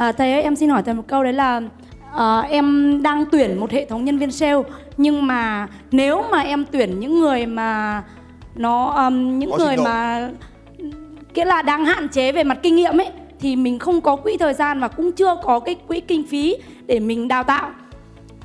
À, thầy ơi, em xin hỏi thầy một câu đấy là à, em đang tuyển một hệ thống nhân viên sale nhưng mà nếu mà em tuyển những người mà nó um, những Có người mà nghĩa là đang hạn chế về mặt kinh nghiệm ấy thì mình không có quỹ thời gian và cũng chưa có cái quỹ kinh phí để mình đào tạo.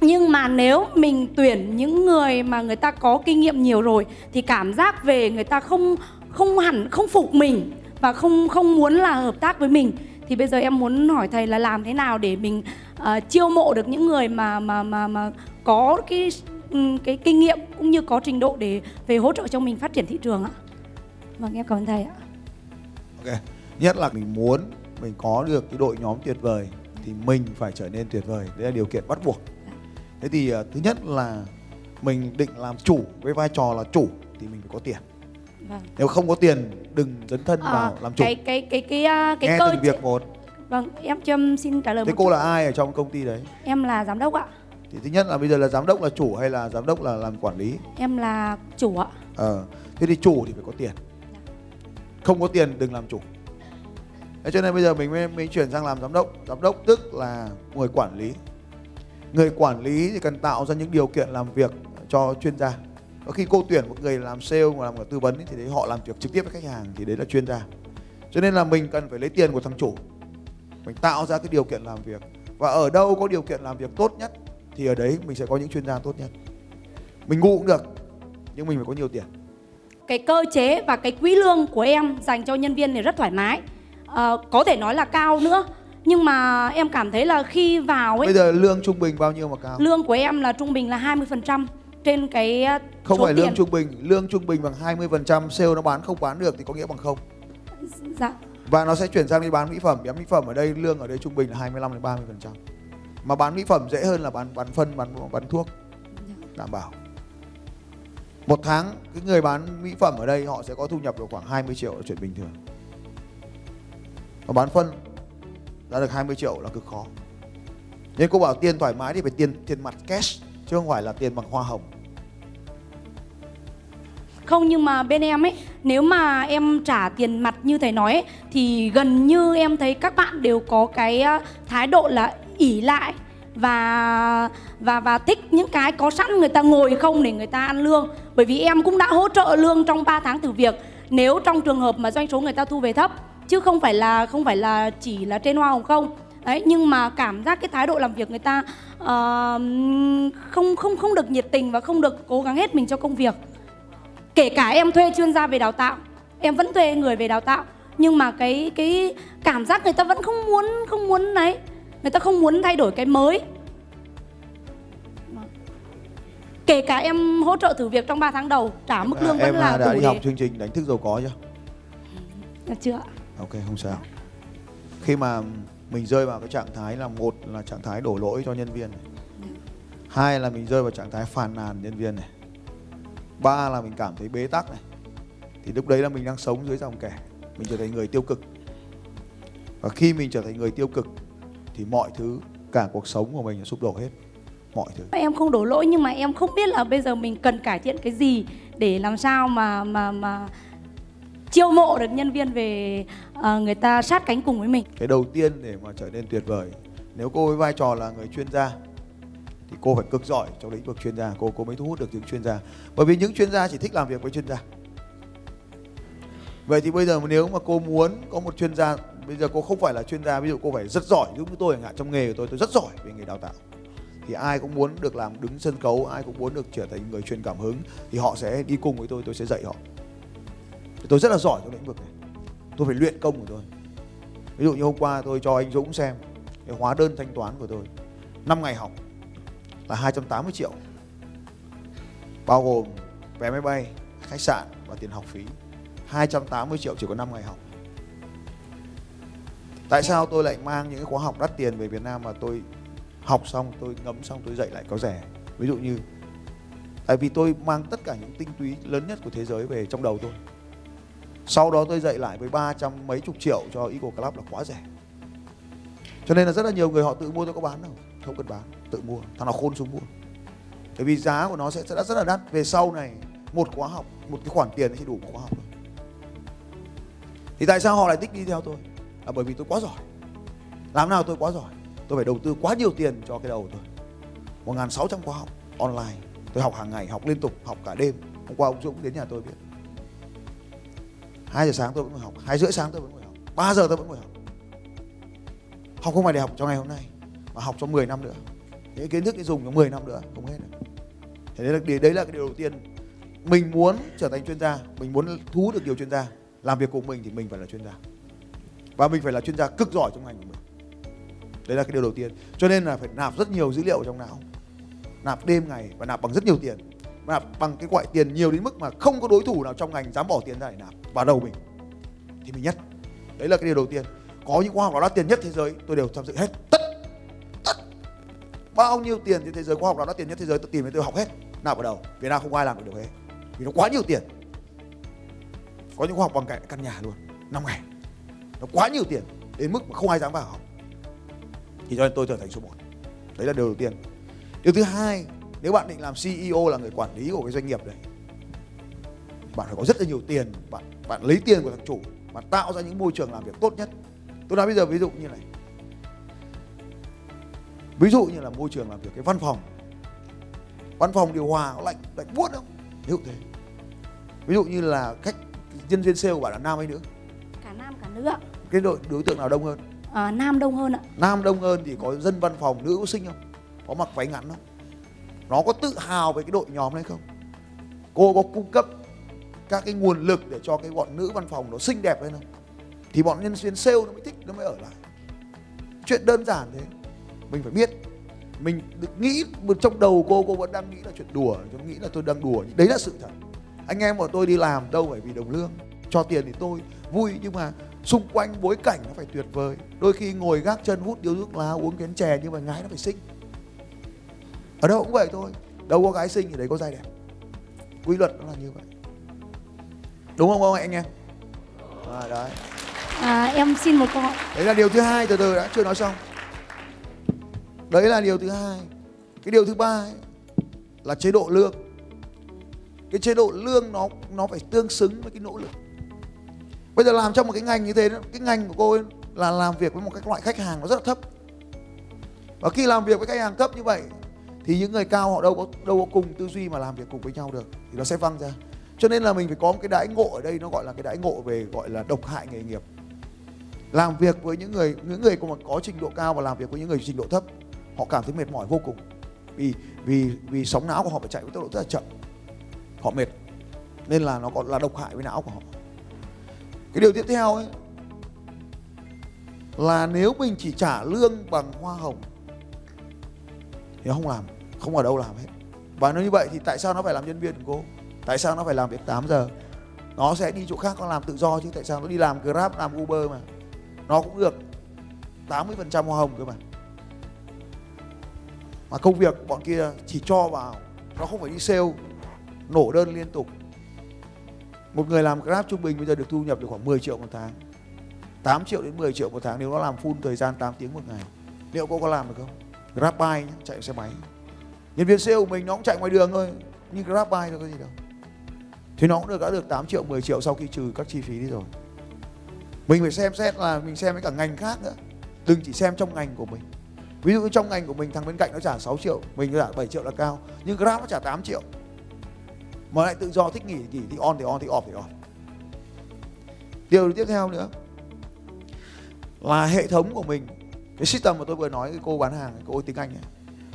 Nhưng mà nếu mình tuyển những người mà người ta có kinh nghiệm nhiều rồi thì cảm giác về người ta không không hẳn không phục mình và không không muốn là hợp tác với mình thì bây giờ em muốn hỏi thầy là làm thế nào để mình uh, chiêu mộ được những người mà mà mà mà có cái ừ, cái kinh nghiệm cũng như có trình độ để về hỗ trợ cho mình phát triển thị trường ạ. Vâng em cảm ơn thầy ạ. Ok. Nhất là mình muốn mình có được cái đội nhóm tuyệt vời thì mình phải trở nên tuyệt vời. Đấy là điều kiện bắt buộc. Thế thì uh, thứ nhất là mình định làm chủ với vai trò là chủ thì mình phải có tiền. Vâng. Nếu không có tiền đừng dấn thân Ờ, vào làm chủ. cái cái cái cái à, cái Nghe cơ từng việc một. Vâng, em cho em xin trả lời Thế một cô chút. là ai ở trong công ty đấy? Em là giám đốc ạ. Thì thứ nhất là bây giờ là giám đốc là chủ hay là giám đốc là làm quản lý? Em là chủ ạ. Ờ, thế thì chủ thì phải có tiền. Không có tiền đừng làm chủ. Thế cho nên bây giờ mình mới, mới chuyển sang làm giám đốc. Giám đốc tức là người quản lý. Người quản lý thì cần tạo ra những điều kiện làm việc cho chuyên gia. Có khi cô tuyển một người làm sale mà làm tư vấn thì đấy họ làm việc trực tiếp với khách hàng thì đấy là chuyên gia. Cho nên là mình cần phải lấy tiền của thằng chủ. Mình tạo ra cái điều kiện làm việc. Và ở đâu có điều kiện làm việc tốt nhất thì ở đấy mình sẽ có những chuyên gia tốt nhất. Mình ngu cũng được nhưng mình phải có nhiều tiền. Cái cơ chế và cái quỹ lương của em dành cho nhân viên thì rất thoải mái. Ờ, có thể nói là cao nữa. Nhưng mà em cảm thấy là khi vào ấy Bây giờ lương trung bình bao nhiêu mà cao? lương của em là trung bình là 20% trên cái à, Không phải tiền. lương trung bình, lương trung bình bằng 20% sale nó bán không bán được thì có nghĩa bằng không. Dạ. Và nó sẽ chuyển sang đi bán mỹ phẩm, bán mỹ phẩm ở đây lương ở đây trung bình là 25 đến 30%. Mà bán mỹ phẩm dễ hơn là bán bán phân, bán bán thuốc. Đảm bảo. Một tháng cái người bán mỹ phẩm ở đây họ sẽ có thu nhập được khoảng 20 triệu là chuyện bình thường. Mà bán phân ra được 20 triệu là cực khó. Nên cô bảo tiền thoải mái thì phải tiền tiền mặt cash chứ không phải là tiền bằng hoa hồng. Không nhưng mà bên em ấy Nếu mà em trả tiền mặt như thầy nói ấy, Thì gần như em thấy các bạn đều có cái à, thái độ là ỉ lại và và và thích những cái có sẵn người ta ngồi không để người ta ăn lương bởi vì em cũng đã hỗ trợ lương trong 3 tháng từ việc nếu trong trường hợp mà doanh số người ta thu về thấp chứ không phải là không phải là chỉ là trên hoa hồng không đấy nhưng mà cảm giác cái thái độ làm việc người ta ờ, không không không được nhiệt tình và không được cố gắng hết mình cho công việc kể cả em thuê chuyên gia về đào tạo em vẫn thuê người về đào tạo nhưng mà cái cái cảm giác người ta vẫn không muốn không muốn đấy người ta không muốn thay đổi cái mới kể cả em hỗ trợ thử việc trong 3 tháng đầu trả mức lương em vẫn là đã đủ đi học để chương trình đánh thức giàu có chưa? Chưa? Ok không sao. Khi mà mình rơi vào cái trạng thái là một là trạng thái đổ lỗi cho nhân viên này. Hai là mình rơi vào trạng thái phàn nàn nhân viên này. Ba là mình cảm thấy bế tắc này. Thì lúc đấy là mình đang sống dưới dòng kẻ. Mình trở thành người tiêu cực. Và khi mình trở thành người tiêu cực, thì mọi thứ, cả cuộc sống của mình sụp đổ hết. Mọi thứ. em không đổ lỗi, nhưng mà em không biết là bây giờ mình cần cải thiện cái gì để làm sao mà mà mà chiêu mộ được nhân viên về à, người ta sát cánh cùng với mình. Cái đầu tiên để mà trở nên tuyệt vời Nếu cô với vai trò là người chuyên gia Thì cô phải cực giỏi trong lĩnh vực chuyên gia. Cô cô mới thu hút được những chuyên gia. Bởi vì những chuyên gia chỉ thích làm việc với chuyên gia. Vậy thì bây giờ nếu mà cô muốn có một chuyên gia bây giờ cô không phải là chuyên gia ví dụ cô phải rất giỏi giống như tôi chẳng hạn trong nghề của tôi tôi rất giỏi về nghề đào tạo thì ai cũng muốn được làm đứng sân khấu ai cũng muốn được trở thành người truyền cảm hứng thì họ sẽ đi cùng với tôi tôi sẽ dạy họ tôi rất là giỏi trong lĩnh vực này. Tôi phải luyện công của tôi. Ví dụ như hôm qua tôi cho anh Dũng xem cái hóa đơn thanh toán của tôi. 5 ngày học là 280 triệu. Bao gồm vé máy bay, khách sạn và tiền học phí. 280 triệu chỉ có 5 ngày học. Tại sao tôi lại mang những cái khóa học đắt tiền về Việt Nam mà tôi học xong, tôi ngấm xong, tôi dạy lại có rẻ? Ví dụ như, tại vì tôi mang tất cả những tinh túy lớn nhất của thế giới về trong đầu tôi sau đó tôi dạy lại với ba trăm mấy chục triệu cho Eagle Club là quá rẻ. Cho nên là rất là nhiều người họ tự mua tôi có bán đâu không cần bán tự mua. Thằng nào khôn xuống mua. Bởi vì giá của nó sẽ rất, rất là đắt. Về sau này một khóa học một cái khoản tiền thì đủ một khóa học thôi. Thì tại sao họ lại thích đi theo tôi? Là bởi vì tôi quá giỏi. Làm nào tôi quá giỏi tôi phải đầu tư quá nhiều tiền cho cái đầu của tôi 1.600 khóa học online tôi học hàng ngày học liên tục học cả đêm. Hôm qua ông Dũng đến nhà tôi biết. 2 giờ sáng tôi vẫn ngồi học 2 rưỡi sáng tôi vẫn ngồi học 3 giờ tôi vẫn ngồi học. Học không phải để học cho ngày hôm nay, mà học cho 10 năm nữa. Những kiến thức để dùng cho 10 năm nữa, không hết nữa. thế đấy là đấy là cái điều đầu tiên. Mình muốn trở thành chuyên gia, mình muốn thu hút được nhiều chuyên gia. Làm việc cùng mình thì mình phải là chuyên gia. Và mình phải là chuyên gia cực giỏi trong ngành của mình. Đấy là cái điều đầu tiên. Cho nên là phải nạp rất nhiều dữ liệu trong não. Nạp đêm ngày và nạp bằng rất nhiều tiền nạp bằng cái gọi tiền nhiều đến mức mà không có đối thủ nào trong ngành dám bỏ tiền ra để nạp vào đầu mình, thì mình nhất. Đấy là cái điều đầu tiên. Có những khoa học nào đắt tiền nhất thế giới, tôi đều tham dự hết. Tất tất, bao nhiêu tiền trên thế giới khoa học nào đắt tiền nhất thế giới, tôi tìm thấy tôi học hết. Nạp vào đầu. Việt nam không ai làm được điều hết vì nó quá nhiều tiền. Có những khoa học bằng cạnh căn nhà luôn. Năm ngày. Nó quá nhiều tiền đến mức mà không ai dám vào học. Thì cho nên tôi trở thành số 1 đấy là điều đầu tiên. Điều thứ hai nếu bạn định làm CEO là người quản lý của cái doanh nghiệp này bạn phải có rất là nhiều tiền bạn bạn lấy tiền của thằng chủ bạn tạo ra những môi trường làm việc tốt nhất. Tôi nói bây giờ ví dụ như này. Ví dụ như là môi trường làm việc cái văn phòng. Văn phòng điều hòa có lạnh lạnh buốt không ví dụ thế. Ví dụ như là khách nhân viên sale của bạn là nam hay nữ? Cả nam cả nữ ạ. Cái đội đối tượng nào đông hơn? À, nam đông hơn ạ. Nam đông hơn thì có dân văn phòng nữ có xinh không? Có mặc váy ngắn không nó có tự hào về cái đội nhóm đấy không? Cô có cung cấp các cái nguồn lực để cho cái bọn nữ văn phòng nó xinh đẹp lên không? Thì bọn nhân viên sale nó mới thích, nó mới ở lại. Chuyện đơn giản thế. Mình phải biết. Mình được nghĩ trong đầu cô cô vẫn đang nghĩ là chuyện đùa. Tôi nghĩ là tôi đang đùa. Đấy là sự thật. Anh em của tôi đi làm đâu phải vì đồng lương. Cho tiền thì tôi vui, nhưng mà xung quanh bối cảnh nó phải tuyệt vời. Đôi khi ngồi gác chân hút điếu thuốc lá uống chén chè nhưng mà gái nó phải xinh ở đâu cũng vậy thôi. Đâu có gái xinh thì đấy có trai đẹp. Quy luật nó là như vậy. Đúng không anh em? À, đấy. À, em xin một câu hỏi. Đấy là điều thứ hai từ từ đã chưa nói xong. Đấy là điều thứ hai. Cái điều thứ ba ấy, là chế độ lương. Cái chế độ lương nó nó phải tương xứng với cái nỗ lực. Bây giờ làm trong một cái ngành như thế cái ngành của cô ấy là làm việc với một cái loại khách hàng nó rất là thấp. Và khi làm việc với khách hàng thấp như vậy thì những người cao họ đâu có đâu có cùng tư duy mà làm việc cùng với nhau được thì nó sẽ văng ra. Cho nên là mình phải có một cái đãi ngộ ở đây nó gọi là cái đãi ngộ về gọi là độc hại nghề nghiệp. Làm việc với những người những người có, có trình độ cao và làm việc với những người trình độ thấp họ cảm thấy mệt mỏi vô cùng. Vì vì vì sóng não của họ phải chạy với tốc độ rất là chậm. Họ mệt. Nên là nó còn là độc hại với não của họ. Cái điều tiếp theo ấy là nếu mình chỉ trả lương bằng hoa hồng thì không làm không ở đâu làm hết. Và nếu như vậy thì tại sao nó phải làm nhân viên của cô? Tại sao nó phải làm việc 8 giờ? Nó sẽ đi chỗ khác nó làm tự do chứ. Tại sao nó đi làm grab làm uber mà? Nó cũng được 80% hoa hồng cơ mà. Mà công việc bọn kia chỉ cho vào nó không phải đi sale nổ đơn liên tục. Một người làm grab trung bình bây giờ được thu nhập được khoảng 10 triệu một tháng. 8 triệu đến 10 triệu một tháng nếu nó làm full thời gian 8 tiếng một ngày. Liệu cô có làm được không? Grab bike nhé, chạy xe máy nhân viên sale của mình nó cũng chạy ngoài đường thôi như grab bike thôi có gì đâu. Thì nó cũng được, đã được 8 triệu 10 triệu sau khi trừ các chi phí đi rồi. Mình phải xem xét là mình xem với cả ngành khác nữa. Đừng chỉ xem trong ngành của mình. Ví dụ trong ngành của mình, thằng bên cạnh nó trả 6 triệu, mình trả 7 triệu là cao, nhưng grab nó trả 8 triệu. Mà lại tự do thích nghỉ thì nghỉ thì on thì on, thì off thì off. Điều tiếp theo nữa là hệ thống của mình. Cái system mà tôi vừa nói, cái cô bán hàng, cô tiếng anh này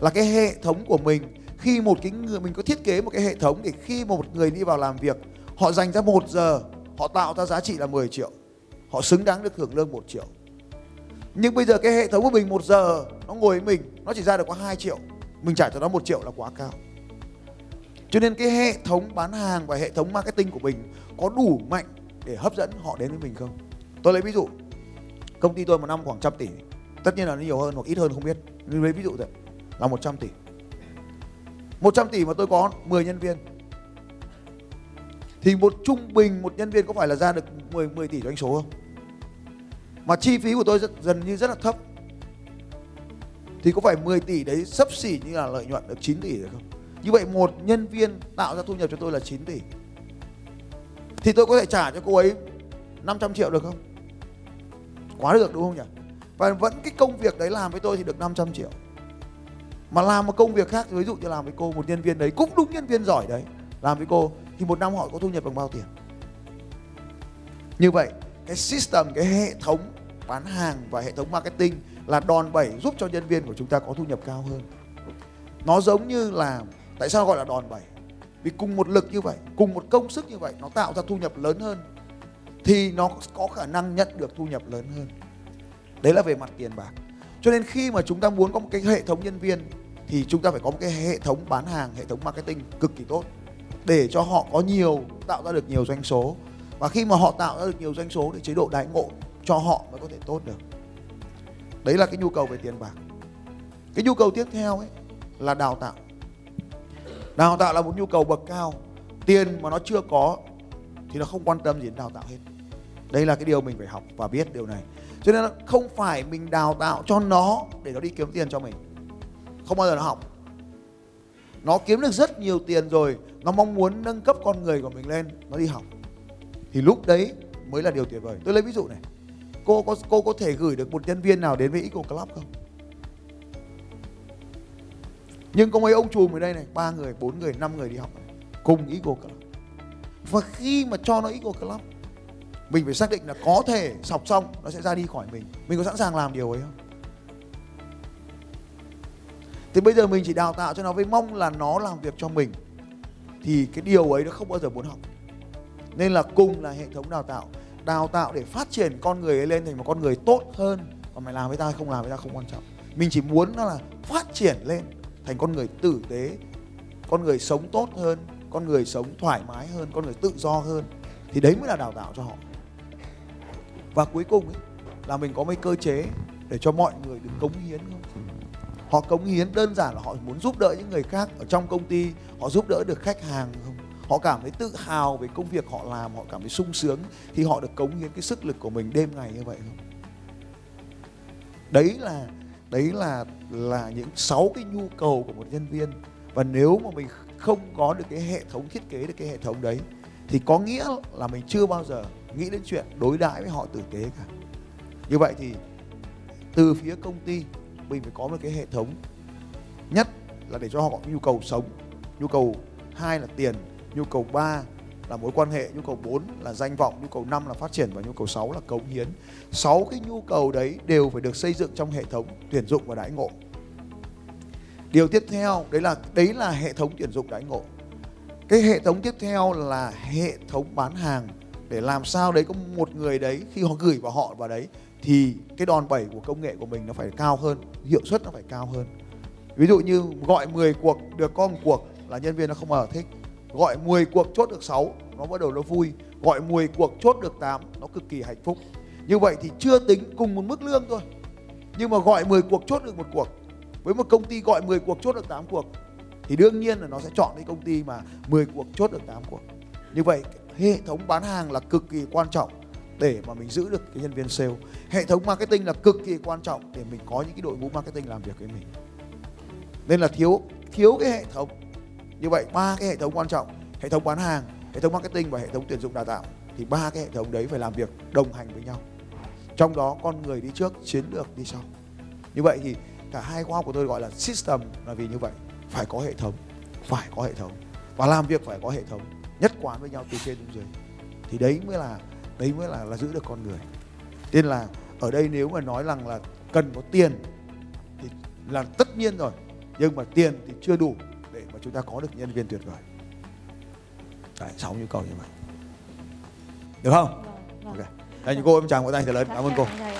là cái hệ thống của mình. Khi một cái người, mình có thiết kế một cái hệ thống để khi một người đi vào làm việc, họ dành ra một giờ, họ tạo ra giá trị là 10 triệu. Họ xứng đáng được hưởng lương một triệu. Nhưng bây giờ cái hệ thống của mình một giờ, nó ngồi với mình, nó chỉ ra được có 2 triệu. Mình trả cho nó một triệu là quá cao. Cho nên cái hệ thống bán hàng và hệ thống marketing của mình có đủ mạnh để hấp dẫn họ đến với mình không? Tôi lấy ví dụ, công ty tôi một năm khoảng trăm tỷ. Tất nhiên là nó nhiều hơn hoặc ít hơn, không biết. Nhưng lấy ví dụ thôi là 100 tỷ 100 tỷ mà tôi có 10 nhân viên thì một trung bình một nhân viên có phải là ra được 10 10 tỷ doanh số không? Mà chi phí của tôi rất, dần như rất là thấp. Thì có phải 10 tỷ đấy sấp xỉ như là lợi nhuận được 9 tỷ được không? Như vậy một nhân viên tạo ra thu nhập cho tôi là 9 tỷ. Thì tôi có thể trả cho cô ấy 500 triệu được không? Quá được đúng không nhỉ? Và vẫn cái công việc đấy làm với tôi thì được 500 triệu. Mà làm một công việc khác, ví dụ như làm với cô, một nhân viên đấy, cũng đúng nhân viên giỏi đấy, làm với cô, thì một năm họ có thu nhập bằng bao tiền? Như vậy, cái system, cái hệ thống bán hàng và hệ thống marketing là đòn bẩy giúp cho nhân viên của chúng ta có thu nhập cao hơn. Nó giống như là, tại sao gọi là đòn bẩy? Vì cùng một lực như vậy, cùng một công sức như vậy, nó tạo ra thu nhập lớn hơn, thì nó có khả năng nhận được thu nhập lớn hơn. Đấy là về mặt tiền bạc. Cho nên khi mà chúng ta muốn có một cái hệ thống nhân viên thì chúng ta phải có một cái hệ thống bán hàng, hệ thống marketing cực kỳ tốt để cho họ có nhiều, tạo ra được nhiều doanh số. Và khi mà họ tạo ra được nhiều doanh số thì chế độ đãi ngộ cho họ mới có thể tốt được. Đấy là cái nhu cầu về tiền bạc. Cái nhu cầu tiếp theo ấy là đào tạo. Đào tạo là một nhu cầu bậc cao. Tiền mà nó chưa có thì nó không quan tâm gì đến đào tạo hết. Đây là cái điều mình phải học và biết điều này. Cho nên là không phải mình đào tạo cho nó để nó đi kiếm tiền cho mình không bao giờ nó học nó kiếm được rất nhiều tiền rồi nó mong muốn nâng cấp con người của mình lên nó đi học. Thì lúc đấy mới là điều tuyệt vời. Tôi lấy ví dụ này. Cô có cô có thể gửi được một nhân viên nào đến với Eagle Club không? Nhưng có mấy ông chùm ở đây này ba người bốn người năm người đi học này, cùng Eagle Club. Và khi mà cho nó Eagle Club mình phải xác định là có thể học xong nó sẽ ra đi khỏi mình. Mình có sẵn sàng làm điều ấy không? Thì bây giờ mình chỉ đào tạo cho nó với mong là nó làm việc cho mình. Thì cái điều ấy nó không bao giờ muốn học. Nên là cùng là hệ thống đào tạo. Đào tạo để phát triển con người ấy lên thành một con người tốt hơn. Còn mày làm với ta hay không làm với ta không quan trọng. Mình chỉ muốn nó là phát triển lên thành con người tử tế con người sống tốt hơn con người sống thoải mái hơn con người tự do hơn. Thì đấy mới là đào tạo cho họ. Và cuối cùng ấy, là mình có mấy cơ chế để cho mọi người được cống hiến không? Họ cống hiến đơn giản là họ muốn giúp đỡ những người khác ở trong công ty, họ giúp đỡ được khách hàng không? Họ cảm thấy tự hào về công việc họ làm, họ cảm thấy sung sướng thì họ được cống hiến cái sức lực của mình đêm ngày như vậy không? Đấy là đấy là là những sáu cái nhu cầu của một nhân viên. Và nếu mà mình không có được cái hệ thống thiết kế, được cái hệ thống đấy, thì có nghĩa là mình chưa bao giờ nghĩ đến chuyện đối đãi với họ tử tế cả. Như vậy thì từ phía công ty mình phải có một cái hệ thống. Nhất là để cho họ có nhu cầu sống. Nhu cầu hai là tiền, nhu cầu ba là mối quan hệ, nhu cầu 4 là danh vọng, nhu cầu 5 là phát triển và nhu cầu 6 là cống hiến. Sáu cái nhu cầu đấy đều phải được xây dựng trong hệ thống tuyển dụng và đãi ngộ. Điều tiếp theo, đấy là đấy là hệ thống tuyển dụng đãi ngộ. Cái hệ thống tiếp theo là hệ thống bán hàng. Để làm sao đấy có một người đấy khi họ gửi vào họ vào đấy thì cái đòn bẩy của công nghệ của mình nó phải cao hơn, hiệu suất nó phải cao hơn. Ví dụ như gọi 10 cuộc được có một cuộc là nhân viên nó không ở thích gọi 10 cuộc chốt được 6 nó bắt đầu nó vui. Gọi 10 cuộc chốt được 8 nó cực kỳ hạnh phúc. Như vậy thì chưa tính cùng một mức lương thôi. Nhưng mà gọi 10 cuộc chốt được một cuộc, với một công ty gọi 10 cuộc chốt được 8 cuộc, thì đương nhiên là nó sẽ chọn cái công ty mà 10 cuộc chốt được 8 cuộc. Như vậy, hệ thống bán hàng là cực kỳ quan trọng để mà mình giữ được cái nhân viên sale. Hệ thống marketing là cực kỳ quan trọng để mình có những cái đội ngũ marketing làm việc với mình. Nên là thiếu thiếu cái hệ thống. Như vậy, ba cái hệ thống quan trọng, hệ thống bán hàng, hệ thống marketing và hệ thống tuyển dụng đào tạo, thì ba cái hệ thống đấy phải làm việc đồng hành với nhau. Trong đó, con người đi trước, chiến lược đi sau. Như vậy thì cả hai khoa học của tôi gọi là system là vì như vậy. Phải có hệ thống, phải có hệ thống. Và làm việc phải có hệ thống. Nhất quán với nhau từ trên xuống dưới. Thì đấy mới là đấy mới là là giữ được con người. Nên là ở đây nếu mà nói rằng là cần có tiền thì là tất nhiên rồi nhưng mà tiền thì chưa đủ để mà chúng ta có được nhân viên tuyệt vời. Đấy, sáu nhu cầu như vậy. Được không? Vâng, vâng. ok. Những cô em chàng một tay lớn. Dạ, cảm ơn cô dạ,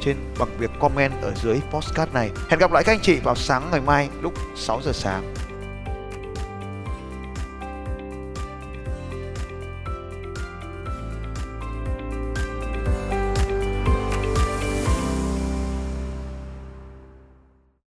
trên bằng việc comment ở dưới podcast này. Hẹn gặp lại các anh chị vào sáng ngày mai lúc 6 giờ sáng.